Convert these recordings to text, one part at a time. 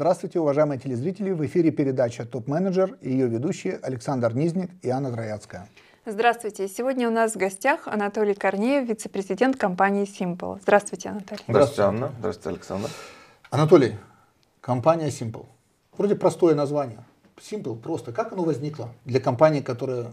Здравствуйте, уважаемые телезрители! В эфире передача «Топ-менеджер» и ее ведущие Александр Низник и Анна Трояцкая. Здравствуйте! Сегодня у нас в гостях Анатолий Корнеев, вице-президент компании Simple. Здравствуйте, Анатолий. Здравствуйте, Анна. Здравствуйте, Александр. Анатолий, компания Simple. Вроде простое название. Simple просто. Как оно возникло для компании, которая,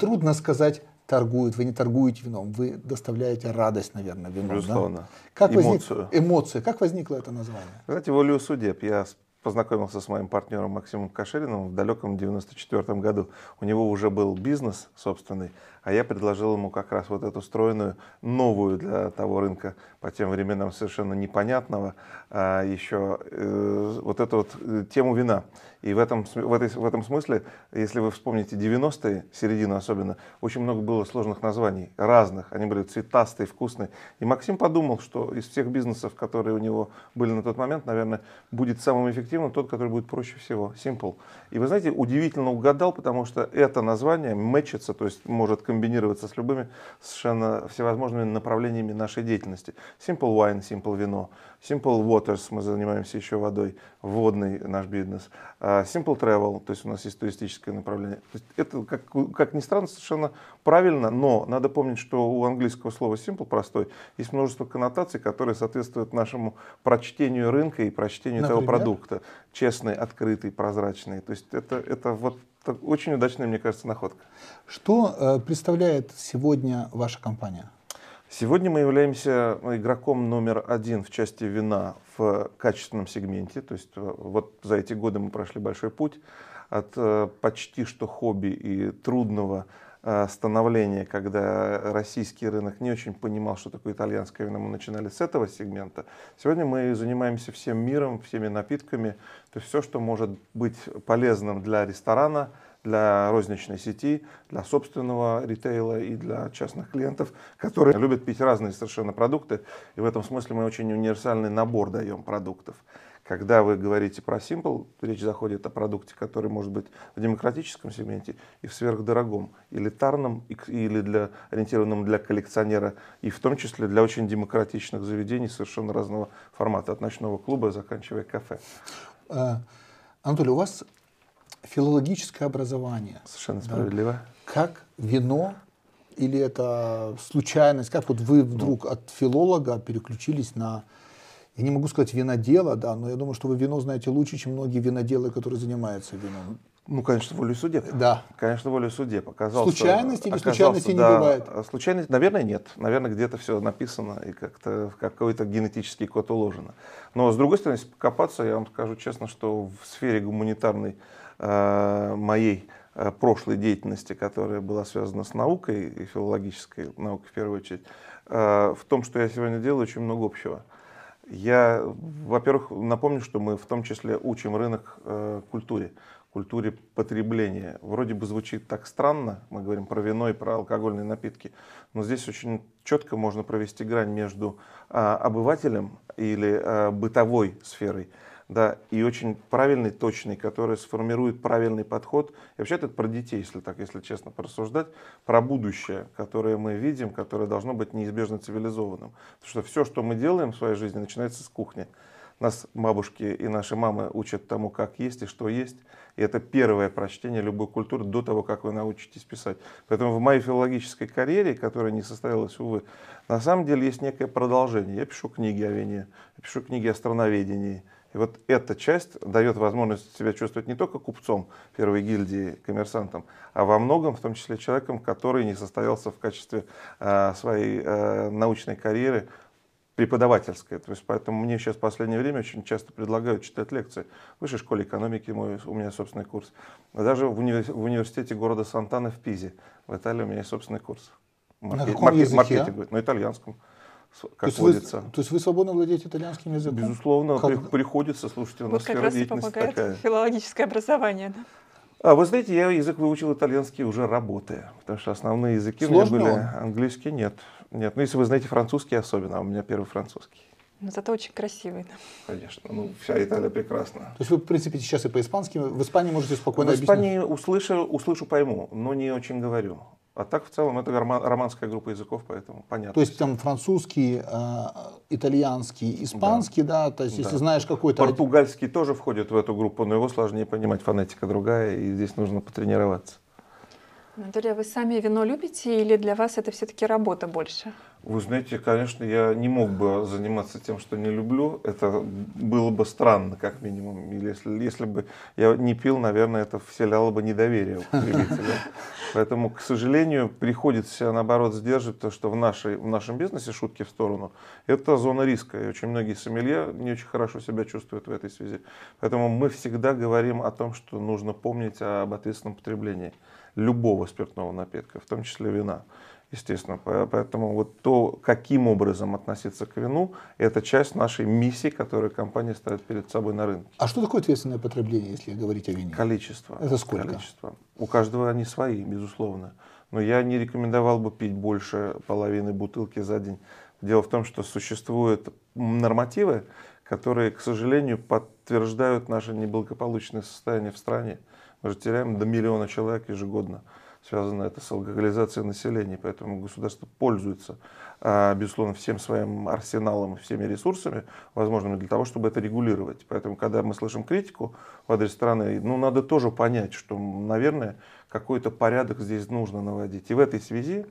трудно сказать, торгует, вы не торгуете вином, вы доставляете радость, наверное, вином. Безусловно. Да? Как Эмоцию. Возник, эмоция. Как возникло это название? Знаете, волю судеб. Я познакомился с моим партнером Максимом Кашириным в далеком 94 году. У него уже был бизнес собственный, а я предложил ему как раз вот эту стройную, новую для того рынка, по тем временам совершенно непонятного, а еще э, вот эту вот э, тему вина. И в этом, в, этой, в этом смысле, если вы вспомните 90-е, середину особенно, очень много было сложных названий, разных. Они были цветастые, вкусные. И Максим подумал, что из всех бизнесов, которые у него были на тот момент, наверное, будет самым эффективным тот, который будет проще всего. Simple. И вы знаете, удивительно угадал, потому что это название мэчится, то есть может комбинироваться с любыми совершенно всевозможными направлениями нашей деятельности. Simple Wine, Simple Вино, Simple Waters, мы занимаемся еще водой, водный наш бизнес. А Simple Travel, то есть у нас есть туристическое направление. Это, как, как ни странно, совершенно правильно, но надо помнить, что у английского слова simple, простой, есть множество коннотаций, которые соответствуют нашему прочтению рынка и прочтению Например? того продукта. Честный, открытый, прозрачный. То есть это, это вот очень удачная, мне кажется, находка. Что э, представляет сегодня ваша компания? Сегодня мы являемся игроком номер один в части вина в качественном сегменте. То есть э, вот за эти годы мы прошли большой путь от э, почти что хобби и трудного э, становления, когда российский рынок не очень понимал, что такое итальянское вино, мы начинали с этого сегмента. Сегодня мы занимаемся всем миром, всеми напитками, то есть все, что может быть полезным для ресторана, для розничной сети, для собственного ритейла и для частных клиентов, которые любят пить разные совершенно продукты. И в этом смысле мы очень универсальный набор даем продуктов. Когда вы говорите про Simple, речь заходит о продукте, который может быть в демократическом сегменте и в сверхдорогом, элитарном, или для, ориентированном для коллекционера, и в том числе для очень демократичных заведений совершенно разного формата, от ночного клуба, заканчивая кафе. А, Анатолий, у вас филологическое образование. Совершенно справедливо. Да? Как вино или это случайность? Как вот вы вдруг ну. от филолога переключились на, я не могу сказать винодела, да, но я думаю, что вы вино знаете лучше, чем многие виноделы, которые занимаются вином. Ну, конечно, волю судеб. Да. Конечно, волю судеб. Оказался, Случайность или случайности да, не бывает? Случайность, наверное, нет. Наверное, где-то все написано и как-то какой-то генетический код уложено. Но, с другой стороны, если покопаться, я вам скажу честно, что в сфере гуманитарной Э, моей э, прошлой деятельности, которая была связана с наукой и филологической наукой в первую очередь, э, в том, что я сегодня делаю, очень много общего. Я, во-первых, напомню, что мы в том числе учим рынок культуре, культуре потребления. Вроде бы звучит так странно, мы говорим про вино и про алкогольные напитки, но здесь очень четко можно провести грань между обывателем или бытовой сферой да, и очень правильный, точный, который сформирует правильный подход. И вообще это про детей, если так, если честно порассуждать, про будущее, которое мы видим, которое должно быть неизбежно цивилизованным. Потому что все, что мы делаем в своей жизни, начинается с кухни. Нас бабушки и наши мамы учат тому, как есть и что есть. И это первое прочтение любой культуры до того, как вы научитесь писать. Поэтому в моей филологической карьере, которая не состоялась, увы, на самом деле есть некое продолжение. Я пишу книги о вине, я пишу книги о страноведении, и вот эта часть дает возможность себя чувствовать не только купцом первой гильдии, коммерсантом, а во многом, в том числе человеком, который не состоялся в качестве э, своей э, научной карьеры преподавательской. То есть поэтому мне сейчас в последнее время очень часто предлагают читать лекции. В высшей школе экономики мой, у меня собственный курс. Даже в, уни в университете города Сантана в Пизе, в Италии у меня есть собственный курс. Маркет, На каком маркет, языке? Маркетинг, на итальянском как то водится. Вы, то есть вы свободно владеете итальянским языком? Безусловно, как? приходится, слушайте, у нас вот как раз и помогает такая. филологическое образование. Да? А вы знаете, я язык выучил итальянский уже работая, потому что основные языки Сложно у меня были он? английский нет. Нет, ну если вы знаете французский особенно, а у меня первый французский. Но зато очень красивый. Да? Конечно, ну вся Италия прекрасна. То есть вы, в принципе, сейчас и по-испански, в Испании можете спокойно В Испании услышу, услышу, пойму, но не очень говорю. А так в целом это романская группа языков, поэтому понятно. То есть там французский, э, итальянский, испанский, да. да, то есть да. если знаешь какой-то... Португальский тоже входит в эту группу, но его сложнее понимать, фонетика другая, и здесь нужно потренироваться. А вы сами вино любите или для вас это все-таки работа больше? Вы знаете, конечно, я не мог бы заниматься тем, что не люблю. Это было бы странно, как минимум. Или если, если бы я не пил, наверное, это вселяло бы недоверие у потребителя. Поэтому, к сожалению, приходится, наоборот, сдерживать то, что в, нашей, в нашем бизнесе, шутки в сторону, это зона риска. И очень многие сомелье не очень хорошо себя чувствуют в этой связи. Поэтому мы всегда говорим о том, что нужно помнить об ответственном потреблении любого спиртного напитка, в том числе вина. Естественно, поэтому вот то, каким образом относиться к вину, это часть нашей миссии, которую компания ставит перед собой на рынке. А что такое ответственное потребление, если говорить о вине? Количество. Это сколько? Количество. У каждого они свои, безусловно. Но я не рекомендовал бы пить больше половины бутылки за день. Дело в том, что существуют нормативы, которые, к сожалению, подтверждают наше неблагополучное состояние в стране. Мы же теряем до миллиона человек ежегодно. Связано это с алкоголизацией населения, поэтому государство пользуется, а, безусловно, всем своим арсеналом, всеми ресурсами возможными для того, чтобы это регулировать. Поэтому, когда мы слышим критику в адрес страны, ну, надо тоже понять, что, наверное, какой-то порядок здесь нужно наводить. И в этой связи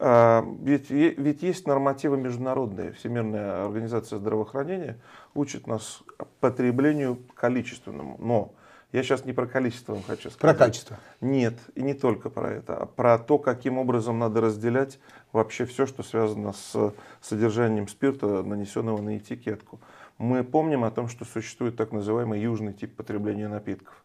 а, ведь, ведь есть нормативы международные. Всемирная организация здравоохранения учит нас потреблению количественному. Но я сейчас не про количество вам хочу сказать. Про качество. Нет, и не только про это, а про то, каким образом надо разделять вообще все, что связано с содержанием спирта, нанесенного на этикетку. Мы помним о том, что существует так называемый южный тип потребления напитков.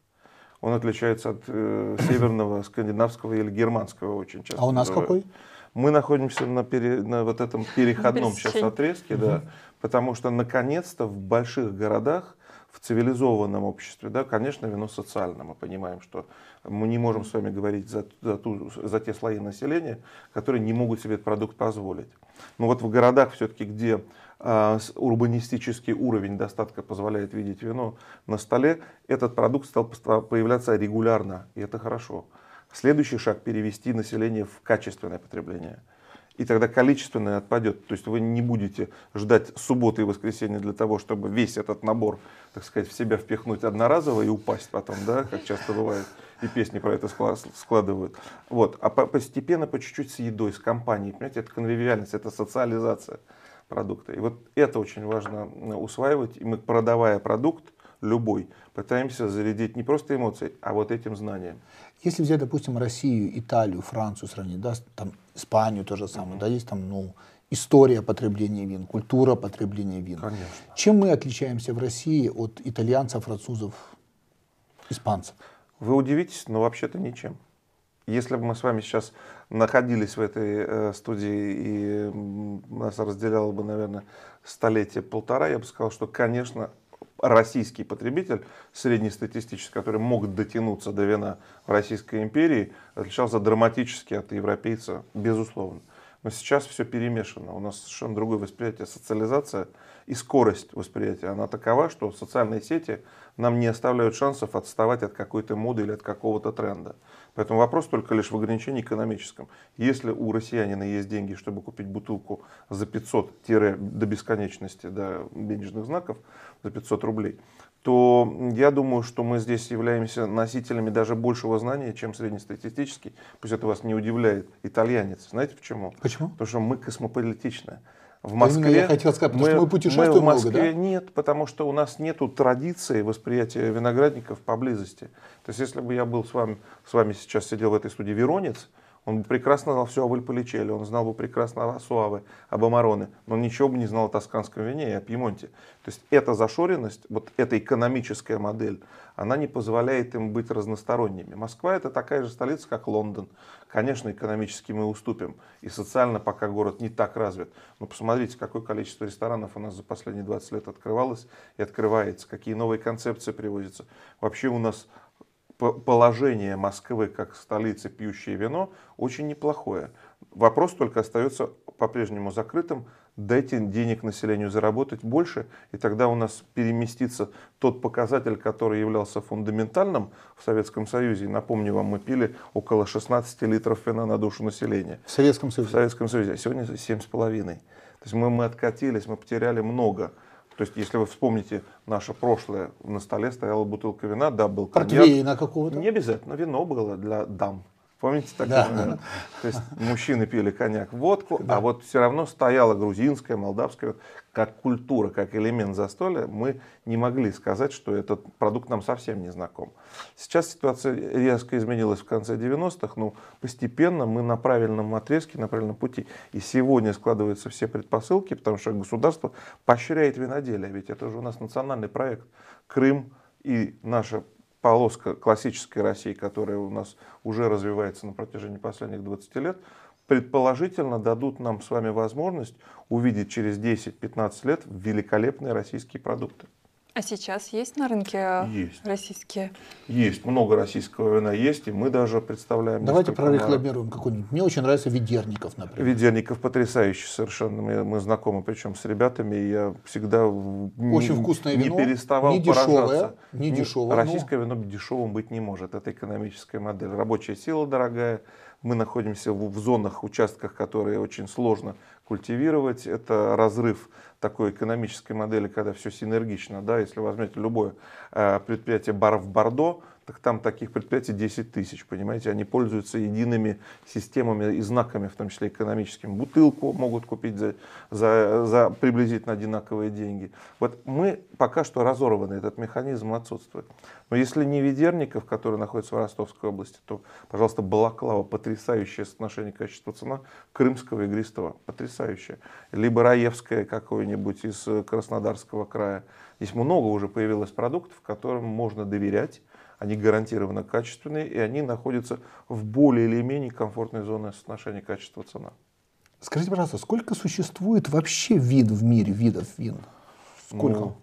Он отличается от э, северного, скандинавского или германского очень часто. А у нас какой? Мы находимся на, пере, на вот этом переходном сейчас отрезке, угу. да, потому что наконец-то в больших городах в цивилизованном обществе, да, конечно, вино социально. Мы понимаем, что мы не можем с вами говорить за, за, ту, за те слои населения, которые не могут себе этот продукт позволить. Но вот в городах все-таки, где э, урбанистический уровень достатка позволяет видеть вино на столе, этот продукт стал появляться регулярно, и это хорошо. Следующий шаг – перевести население в качественное потребление – и тогда количественное отпадет. То есть вы не будете ждать субботы и воскресенья для того, чтобы весь этот набор, так сказать, в себя впихнуть одноразово и упасть потом, да, как часто бывает, и песни про это складывают. Вот. А постепенно, по чуть-чуть с едой, с компанией, понимаете, это конвивиальность, это социализация продукта. И вот это очень важно усваивать. И мы, продавая продукт, любой, пытаемся зарядить не просто эмоции, а вот этим знанием. Если взять, допустим, Россию, Италию, Францию сравнить, да, там Испанию то же самое, mm-hmm. да, есть там, ну, история потребления вин, культура потребления вин. Конечно. Чем мы отличаемся в России от итальянцев, французов, испанцев? Вы удивитесь, но вообще-то ничем. Если бы мы с вами сейчас находились в этой э, студии и нас разделяло бы, наверное, столетие полтора, я бы сказал, что, конечно, российский потребитель, среднестатистический, который мог дотянуться до вина в Российской империи, отличался драматически от европейца, безусловно. Но сейчас все перемешано. У нас совершенно другое восприятие. Социализация и скорость восприятия, она такова, что социальные сети нам не оставляют шансов отставать от какой-то моды или от какого-то тренда. Поэтому вопрос только лишь в ограничении экономическом. Если у россиянина есть деньги, чтобы купить бутылку за 500 до бесконечности до денежных знаков, за 500 рублей, то я думаю, что мы здесь являемся носителями даже большего знания, чем среднестатистический. Пусть это вас не удивляет, итальянец. Знаете почему? Почему? Потому что мы космополитичны. В Москве я хотел сказать, потому мы, что мы путешествуем мы в Москве много, да? нет, потому что у нас нет традиции восприятия виноградников поблизости. То есть, если бы я был с вами, с вами сейчас сидел в этой студии Веронец, он прекрасно знал все об Альполичелле, он знал бы прекрасно о Суаве, об Амароне, но ничего бы не знал о тосканском вине и о Пьемонте. То есть эта зашоренность, вот эта экономическая модель, она не позволяет им быть разносторонними. Москва это такая же столица, как Лондон. Конечно, экономически мы уступим, и социально пока город не так развит. Но посмотрите, какое количество ресторанов у нас за последние 20 лет открывалось и открывается, какие новые концепции привозятся. Вообще у нас положение Москвы как столицы пьющее вино очень неплохое. Вопрос только остается по-прежнему закрытым, дайте денег населению заработать больше, и тогда у нас переместится тот показатель, который являлся фундаментальным в Советском Союзе. Напомню вам, мы пили около 16 литров вина на душу населения. В Советском Союзе? В Советском Союзе. А сегодня 7,5. То есть мы, мы откатились, мы потеряли много. То есть, если вы вспомните наше прошлое, на столе стояла бутылка вина, да, был коньяк. Какого-то? Не обязательно, вино было для дам. Помните такое? Да. То есть мужчины пили коньяк, водку, да. а вот все равно стояла грузинская, молдавская, как культура, как элемент застолья, мы не могли сказать, что этот продукт нам совсем не знаком. Сейчас ситуация резко изменилась в конце 90-х, но постепенно мы на правильном отрезке, на правильном пути. И сегодня складываются все предпосылки, потому что государство поощряет виноделие, ведь это же у нас национальный проект. Крым и наша полоска классической России, которая у нас уже развивается на протяжении последних 20 лет, предположительно дадут нам с вами возможность увидеть через 10-15 лет великолепные российские продукты. А сейчас есть на рынке есть. российские? Есть, много российского вина есть, и мы даже представляем... Давайте прорекламируем какой-нибудь. Мне очень нравится Ведерников, например. Ведерников потрясающий совершенно. Мы, мы знакомы, причем с ребятами, и я всегда очень не, вкусное не вино, переставал не дешевое, поражаться. Не дешевое. Российское но... вино дешевым быть не может. Это экономическая модель. Рабочая сила дорогая. Мы находимся в, в зонах, участках, которые очень сложно культивировать. Это разрыв такой экономической модели, когда все синергично. Да? Если возьмете любое э, предприятие бар в Бордо, так там таких предприятий 10 тысяч, понимаете, они пользуются едиными системами и знаками, в том числе экономическими. Бутылку могут купить за, за, за приблизительно одинаковые деньги. Вот мы пока что разорваны, этот механизм отсутствует. Но если не Ведерников, который находится в Ростовской области, то, пожалуйста, Балаклава, потрясающее соотношение качества-цена, крымского игристого, потрясающее. Либо Раевская какой-нибудь из Краснодарского края. Здесь много уже появилось продуктов, которым можно доверять они гарантированно качественные, и они находятся в более или менее комфортной зоне соотношения качества-цена. Скажите, пожалуйста, сколько существует вообще вид в мире, видов вин? Сколько? Ну,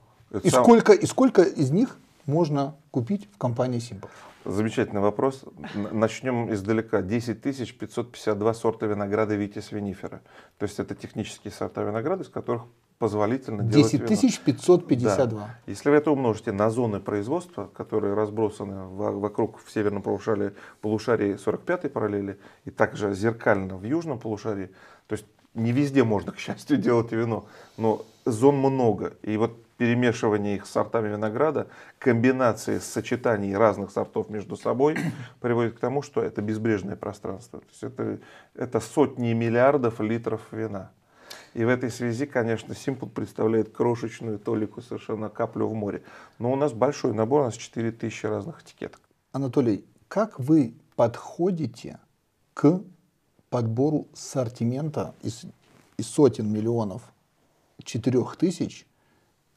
и, сам... сколько, и сколько из них можно купить в компании Simple? Замечательный вопрос. Начнем издалека. 10 552 сорта винограда Витис винифера. То есть это технические сорта винограда, из которых позволительно 10 делать 552. Да. Если вы это умножите на зоны производства, которые разбросаны вокруг в северном полушарии, полушарии 45-й параллели и также зеркально в южном полушарии, то есть не везде можно, к счастью, делать вино, но зон много. И вот перемешивание их с сортами винограда, комбинации сочетаний разных сортов между собой приводит к тому, что это безбрежное пространство. То есть это, это сотни миллиардов литров вина. И в этой связи, конечно, Simple представляет крошечную толику, совершенно каплю в море. Но у нас большой набор, у нас 4000 разных этикеток. Анатолий, как вы подходите к подбору ассортимента из, из сотен миллионов, четырех тысяч,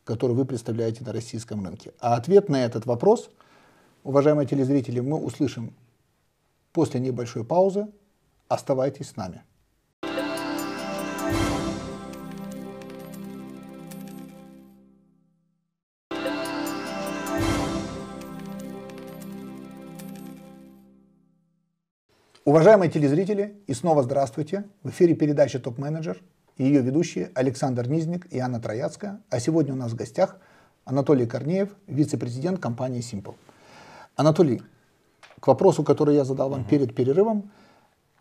которые вы представляете на российском рынке? А ответ на этот вопрос, уважаемые телезрители, мы услышим после небольшой паузы. Оставайтесь с нами. Уважаемые телезрители, и снова здравствуйте. В эфире передача «Топ-менеджер» и ее ведущие Александр Низник и Анна Трояцкая. А сегодня у нас в гостях Анатолий Корнеев, вице-президент компании Simple. Анатолий, к вопросу, который я задал вам угу. перед перерывом,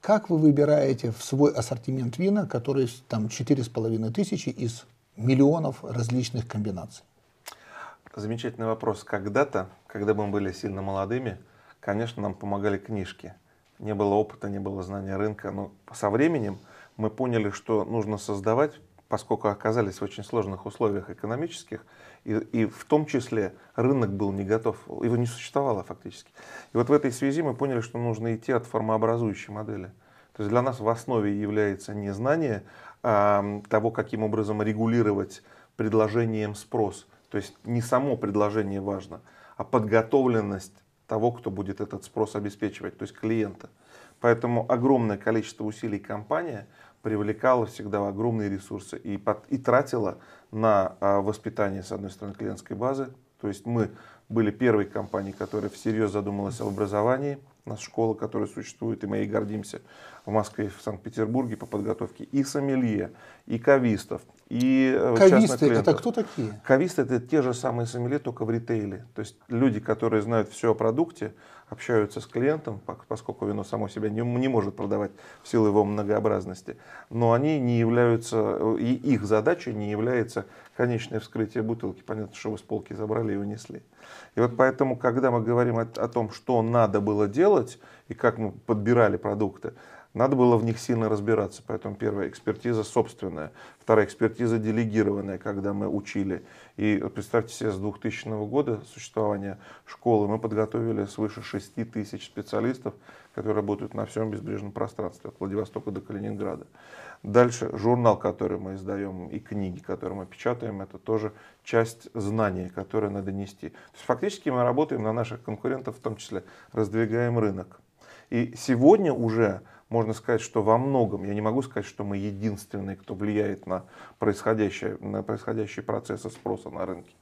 как вы выбираете в свой ассортимент вина, который там 4,5 тысячи из миллионов различных комбинаций? Замечательный вопрос. Когда-то, когда мы были сильно молодыми, конечно, нам помогали книжки – не было опыта, не было знания рынка. Но со временем мы поняли, что нужно создавать, поскольку оказались в очень сложных условиях экономических, и, и в том числе рынок был не готов, его не существовало фактически. И вот в этой связи мы поняли, что нужно идти от формообразующей модели. То есть для нас в основе является не знание а, того, каким образом регулировать предложением спрос. То есть не само предложение важно, а подготовленность того, кто будет этот спрос обеспечивать, то есть клиента. Поэтому огромное количество усилий компания привлекала всегда огромные ресурсы и, под, и тратила на а, воспитание, с одной стороны, клиентской базы. То есть мы были первой компанией, которая всерьез задумалась об образовании у нас школа, которая существует, и мы ей гордимся в Москве и в Санкт-Петербурге по подготовке и сомелье, и кавистов, и э, Кависты это кто такие? Кависты это те же самые сомелье, только в ритейле. То есть люди, которые знают все о продукте, общаются с клиентом, поскольку вино само себя не, не может продавать в силу его многообразности, но они не являются, и их задача не является конечное вскрытие бутылки. Понятно, что вы с полки забрали и унесли. И вот поэтому, когда мы говорим о, о том, что надо было делать и как мы подбирали продукты, надо было в них сильно разбираться. Поэтому первая экспертиза собственная, вторая экспертиза делегированная, когда мы учили. И представьте себе, с 2000 года существования школы мы подготовили свыше 6 тысяч специалистов, которые работают на всем безбрежном пространстве, от Владивостока до Калининграда. Дальше журнал, который мы издаем, и книги, которые мы печатаем, это тоже часть знаний, которые надо нести. То есть фактически мы работаем на наших конкурентов, в том числе раздвигаем рынок. И сегодня уже можно сказать, что во многом, я не могу сказать, что мы единственные, кто влияет на происходящие, на происходящие процессы спроса на рынке.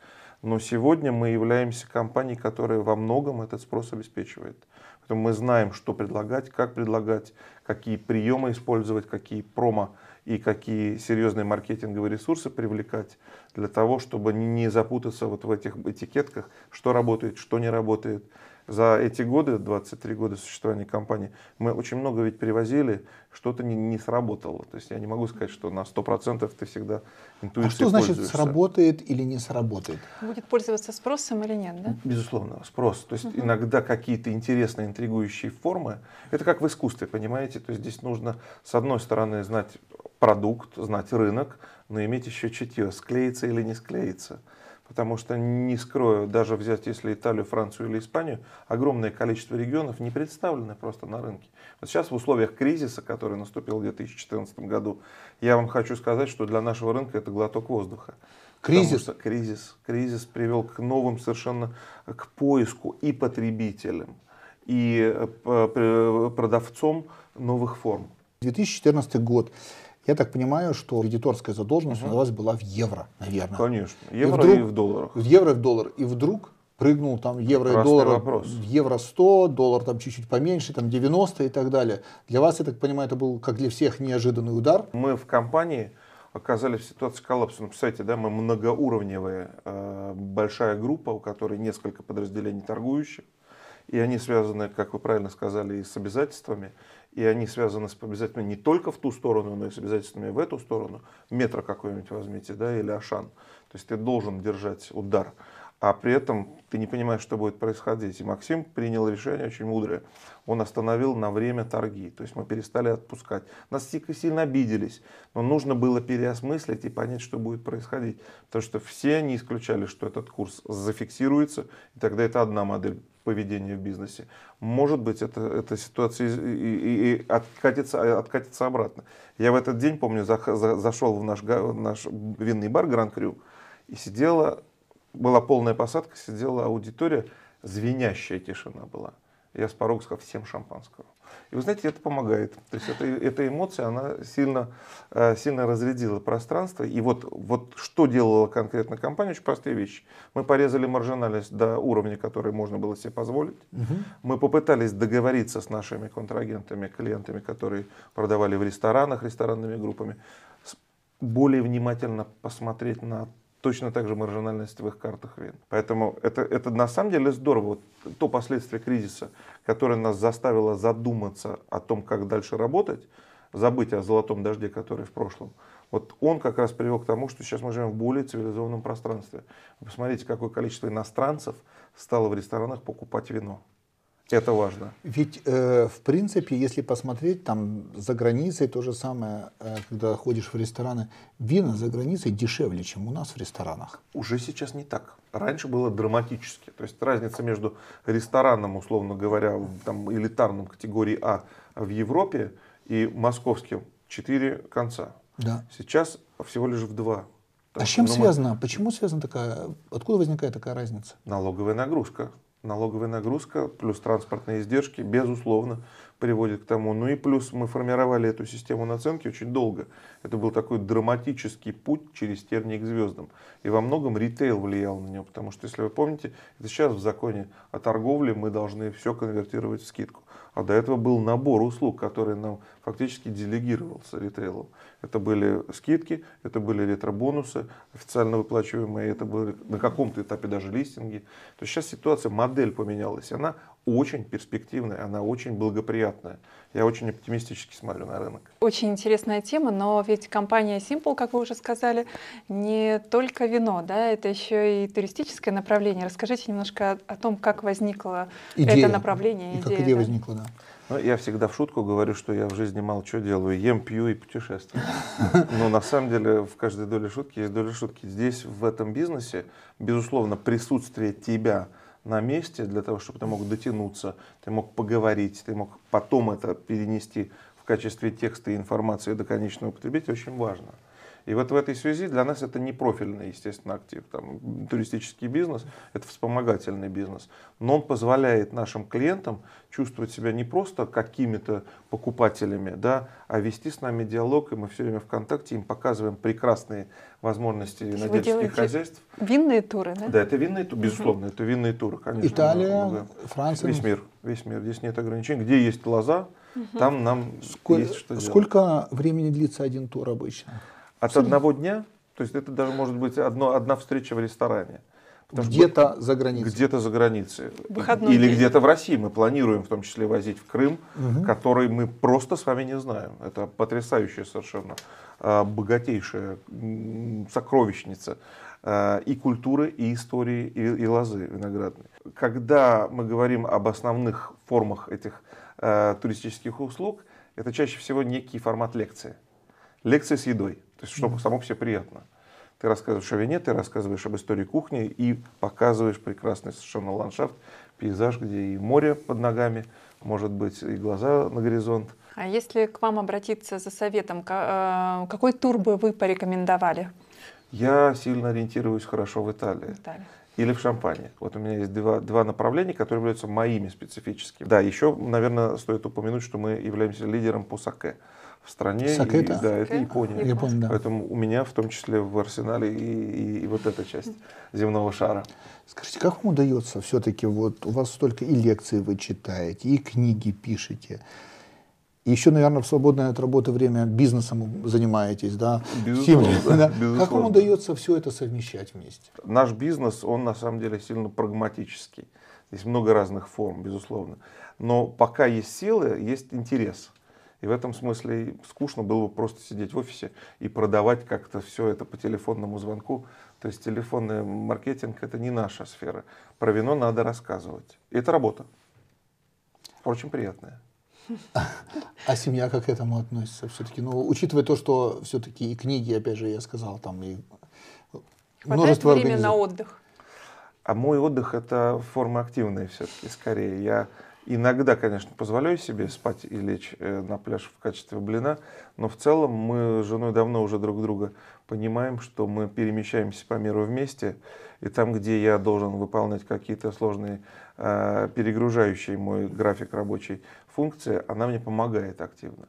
Но сегодня мы являемся компанией, которая во многом этот спрос обеспечивает. Поэтому мы знаем, что предлагать, как предлагать, какие приемы использовать, какие промо и какие серьезные маркетинговые ресурсы привлекать для того, чтобы не запутаться вот в этих этикетках, что работает, что не работает, за эти годы, 23 года существования компании, мы очень много ведь перевозили, что-то не, не сработало. То есть я не могу сказать, что на 100% ты всегда интуицией А что значит сработает или не сработает? Будет пользоваться спросом или нет, да? Безусловно, спрос. То есть угу. иногда какие-то интересные, интригующие формы, это как в искусстве, понимаете? То есть здесь нужно, с одной стороны, знать продукт, знать рынок, но иметь еще чутье, склеится или не склеится. Потому что, не скрою, даже взять, если Италию, Францию или Испанию, огромное количество регионов не представлены просто на рынке. Вот сейчас в условиях кризиса, который наступил в 2014 году, я вам хочу сказать, что для нашего рынка это глоток воздуха. Кризис? Потому что кризис, кризис привел к новым совершенно, к поиску и потребителям, и э, продавцом новых форм. 2014 год. Я так понимаю, что кредиторская задолженность угу. у вас была в евро, наверное. Конечно. Евро и, вдруг, и в долларах. В евро и в доллар. И вдруг прыгнул там евро Красный и доллар, вопрос. евро 100, доллар там чуть-чуть поменьше, там 90 и так далее. Для вас, я так понимаю, это был, как для всех, неожиданный удар? Мы в компании оказались в ситуации коллапса. Ну, представляете, да, мы многоуровневая э, большая группа, у которой несколько подразделений торгующих, и они связаны, как вы правильно сказали, и с обязательствами, и они связаны с обязательно не только в ту сторону, но и с обязательствами в эту сторону. Метро какой-нибудь возьмите, да, или Ашан. То есть ты должен держать удар, а при этом ты не понимаешь, что будет происходить. И Максим принял решение очень мудрое. Он остановил на время торги. То есть мы перестали отпускать. Нас сильно обиделись, но нужно было переосмыслить и понять, что будет происходить. Потому что все не исключали, что этот курс зафиксируется, и тогда это одна модель поведения в бизнесе. Может быть, это, эта ситуация и, и, и откатится, откатится обратно. Я в этот день, помню, за, за, зашел в наш, наш винный бар Гран Крю, и сидела, была полная посадка, сидела аудитория, звенящая тишина была. Я с порога сказал, всем шампанского. И вы знаете, это помогает. То есть это, эта эмоция, она сильно, э, сильно разрядила пространство. И вот, вот что делала конкретно компания, очень простые вещи. Мы порезали маржинальность до уровня, который можно было себе позволить. Угу. Мы попытались договориться с нашими контрагентами, клиентами, которые продавали в ресторанах, ресторанными группами, более внимательно посмотреть на точно так же маржинальность в их картах вин. Поэтому это, это на самом деле здорово. Вот то последствие кризиса, которое нас заставило задуматься о том, как дальше работать, забыть о золотом дожде, который в прошлом, вот он как раз привел к тому, что сейчас мы живем в более цивилизованном пространстве. Посмотрите, какое количество иностранцев стало в ресторанах покупать вино. Это важно. Ведь, э, в принципе, если посмотреть, там за границей то же самое, э, когда ходишь в рестораны, вина за границей дешевле, чем у нас в ресторанах. Уже сейчас не так. Раньше было драматически. То есть разница между рестораном, условно говоря, там, элитарным категории А в Европе и московским четыре конца. Да. Сейчас всего лишь в два. а с чем связано? Почему связана такая? Откуда возникает такая разница? Налоговая нагрузка налоговая нагрузка плюс транспортные издержки, безусловно. Приводит к тому. Ну и плюс мы формировали эту систему наценки очень долго. Это был такой драматический путь через тернии к звездам. И во многом ритейл влиял на него, потому что, если вы помните, это сейчас в законе о торговле мы должны все конвертировать в скидку. А до этого был набор услуг, который нам фактически делегировался ритейлом. Это были скидки, это были ретро-бонусы, официально выплачиваемые, это были на каком-то этапе даже листинги. То есть сейчас ситуация, модель поменялась, она очень перспективная, она очень благоприятная. Я очень оптимистически смотрю на рынок. Очень интересная тема, но ведь компания Simple, как вы уже сказали, не только вино, да, это еще и туристическое направление. Расскажите немножко о, о том, как возникло идея. это направление. И идея, как идея да. возникла, да. Ну, я всегда в шутку говорю, что я в жизни мало что делаю. Ем, пью и путешествую. Но на самом деле в каждой доле шутки есть доля шутки. Здесь, в этом бизнесе, безусловно, присутствие тебя – на месте для того, чтобы ты мог дотянуться, ты мог поговорить, ты мог потом это перенести в качестве текста и информации до конечного потребителя, очень важно. И вот в этой связи для нас это не профильный, естественно, актив. Там, туристический бизнес – это вспомогательный бизнес. Но он позволяет нашим клиентам чувствовать себя не просто какими-то покупателями, да, а вести с нами диалог. И мы все время в контакте им показываем прекрасные возможности винодельческих хозяйств. Винные туры, да? Да, это винные туры, безусловно, угу. это винные туры, конечно. Италия, много. Франция. Весь мир, весь мир. Здесь нет ограничений. Где есть лоза, угу. там нам Сколь, есть что Сколько делать. времени длится один тур обычно? От одного дня, то есть это даже может быть одно, одна встреча в ресторане. Где-то за границей. Где-то за границей. Выходной Или где-то в России. Мы планируем в том числе возить в Крым, угу. который мы просто с вами не знаем. Это потрясающая совершенно а, богатейшая сокровищница а, и культуры, и истории, и, и лозы виноградной. Когда мы говорим об основных формах этих э, туристических услуг, это чаще всего некий формат лекции. Лекция с едой. То есть, чтобы само по себе приятно. Ты рассказываешь о вине, ты рассказываешь об истории кухни и показываешь прекрасный совершенно ландшафт, пейзаж, где и море под ногами, может быть, и глаза на горизонт. А если к вам обратиться за советом, э, какой тур бы вы порекомендовали? Я сильно ориентируюсь хорошо в Италии. Италия. Или в Шампане. Вот у меня есть два, два направления, которые являются моими специфическими. Да, еще, наверное, стоит упомянуть, что мы являемся лидером по саке в стране. Сакета? И, да, это Япония. Япония да. Поэтому у меня в том числе в арсенале и, и, и вот эта часть земного шара. Скажите, как вам удается все-таки, вот у вас столько и лекций вы читаете, и книги пишете, и еще, наверное, в свободное от работы время бизнесом занимаетесь, да? Безусловно, да, да. Безусловно. Как вам удается все это совмещать вместе? Наш бизнес, он на самом деле сильно прагматический. Здесь много разных форм, безусловно. Но пока есть силы, есть интерес. И в этом смысле скучно было бы просто сидеть в офисе и продавать как-то все это по телефонному звонку. То есть телефонный маркетинг это не наша сфера. Про вино надо рассказывать. И это работа. Очень приятная. А семья как к этому относится все-таки? Ну, учитывая то, что все-таки и книги, опять же, я сказал, там и множество время на отдых? А мой отдых это форма активная все-таки скорее. Я Иногда, конечно, позволяю себе спать и лечь э, на пляж в качестве блина, но в целом мы с женой давно уже друг друга понимаем, что мы перемещаемся по миру вместе, и там, где я должен выполнять какие-то сложные, э, перегружающие мой график рабочей функции, она мне помогает активно.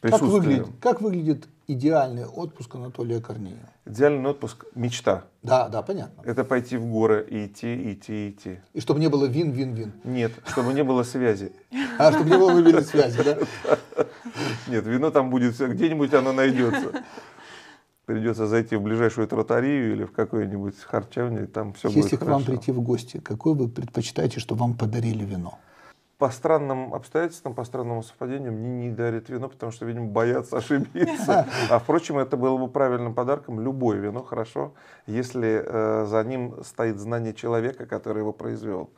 Как выглядит, как выглядит идеальный отпуск Анатолия Корнеева? Идеальный отпуск – мечта. Да, да, понятно. Это пойти в горы и идти, идти, идти. И чтобы не было вин-вин-вин? Нет, чтобы не было связи. А, чтобы не было вывели связи, да? Нет, вино там будет, где-нибудь оно найдется. Придется зайти в ближайшую тротарию или в какой-нибудь харчевню, и там все Если будет Если к вам прийти в гости, какой вы предпочитаете, чтобы вам подарили вино? По странным обстоятельствам, по странному совпадению мне не дарят вино, потому что, видимо, боятся ошибиться. А, впрочем, это было бы правильным подарком. Любое вино хорошо, если э, за ним стоит знание человека, который его произвел.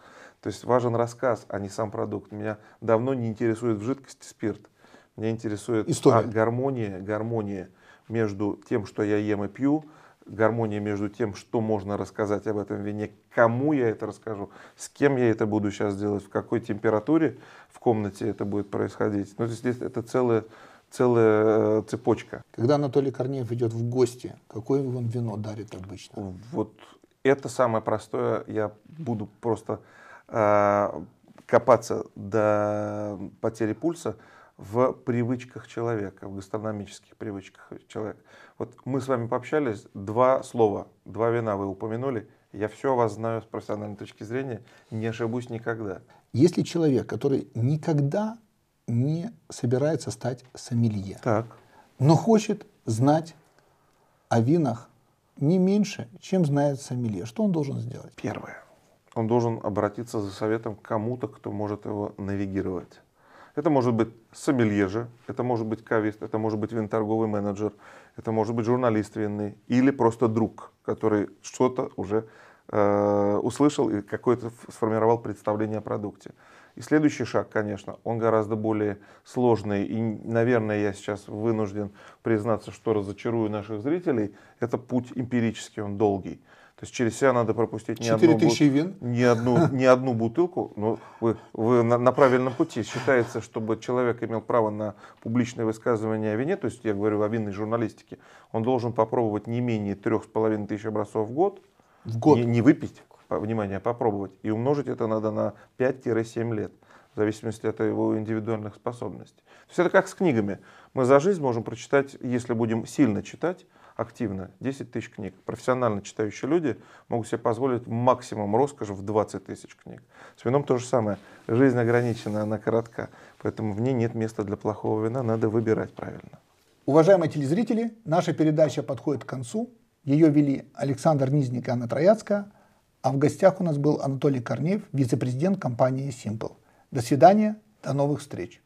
То есть важен рассказ, а не сам продукт. Меня давно не интересует в жидкости спирт. Меня интересует История. гармония, гармония между тем, что я ем и пью, гармония между тем, что можно рассказать об этом вине, кому я это расскажу, с кем я это буду сейчас делать, в какой температуре в комнате это будет происходить. Ну, здесь это целая, целая э, цепочка. Когда Анатолий Корнеев идет в гости, какое он вино дарит обычно? Вот это самое простое. Я буду просто э, копаться до потери пульса в привычках человека, в гастрономических привычках человека. Вот мы с вами пообщались, два слова, два вина вы упомянули. Я все о вас знаю с профессиональной точки зрения, не ошибусь никогда. Если человек, который никогда не собирается стать сомелье, так. но хочет знать о винах не меньше, чем знает сомелье, что он должен сделать? Первое. Он должен обратиться за советом к кому-то, кто может его навигировать. Это может быть сомелье же, это может быть кавист, это может быть винторговый менеджер, это может быть журналист винный или просто друг, который что-то уже э, услышал и какое-то сформировал представление о продукте. И следующий шаг, конечно, он гораздо более сложный. И, наверное, я сейчас вынужден признаться, что разочарую наших зрителей. Это путь эмпирический, он долгий. То есть через себя надо пропустить не, одну, вин? не, одну, не одну бутылку. Но вы, вы на, на правильном пути. Считается, чтобы человек имел право на публичное высказывание о вине, то есть я говорю о винной журналистике, он должен попробовать не менее трех с половиной тысяч образцов в год. В год? Не, не выпить, внимание, попробовать. И умножить это надо на 5-7 лет, в зависимости от его индивидуальных способностей. То есть это как с книгами. Мы за жизнь можем прочитать, если будем сильно читать, активно, 10 тысяч книг. Профессионально читающие люди могут себе позволить максимум роскоши в 20 тысяч книг. С вином то же самое. Жизнь ограничена, она коротка. Поэтому в ней нет места для плохого вина, надо выбирать правильно. Уважаемые телезрители, наша передача подходит к концу. Ее вели Александр Низник и Анна Трояцкая, а в гостях у нас был Анатолий Корнеев, вице-президент компании Simple. До свидания, до новых встреч.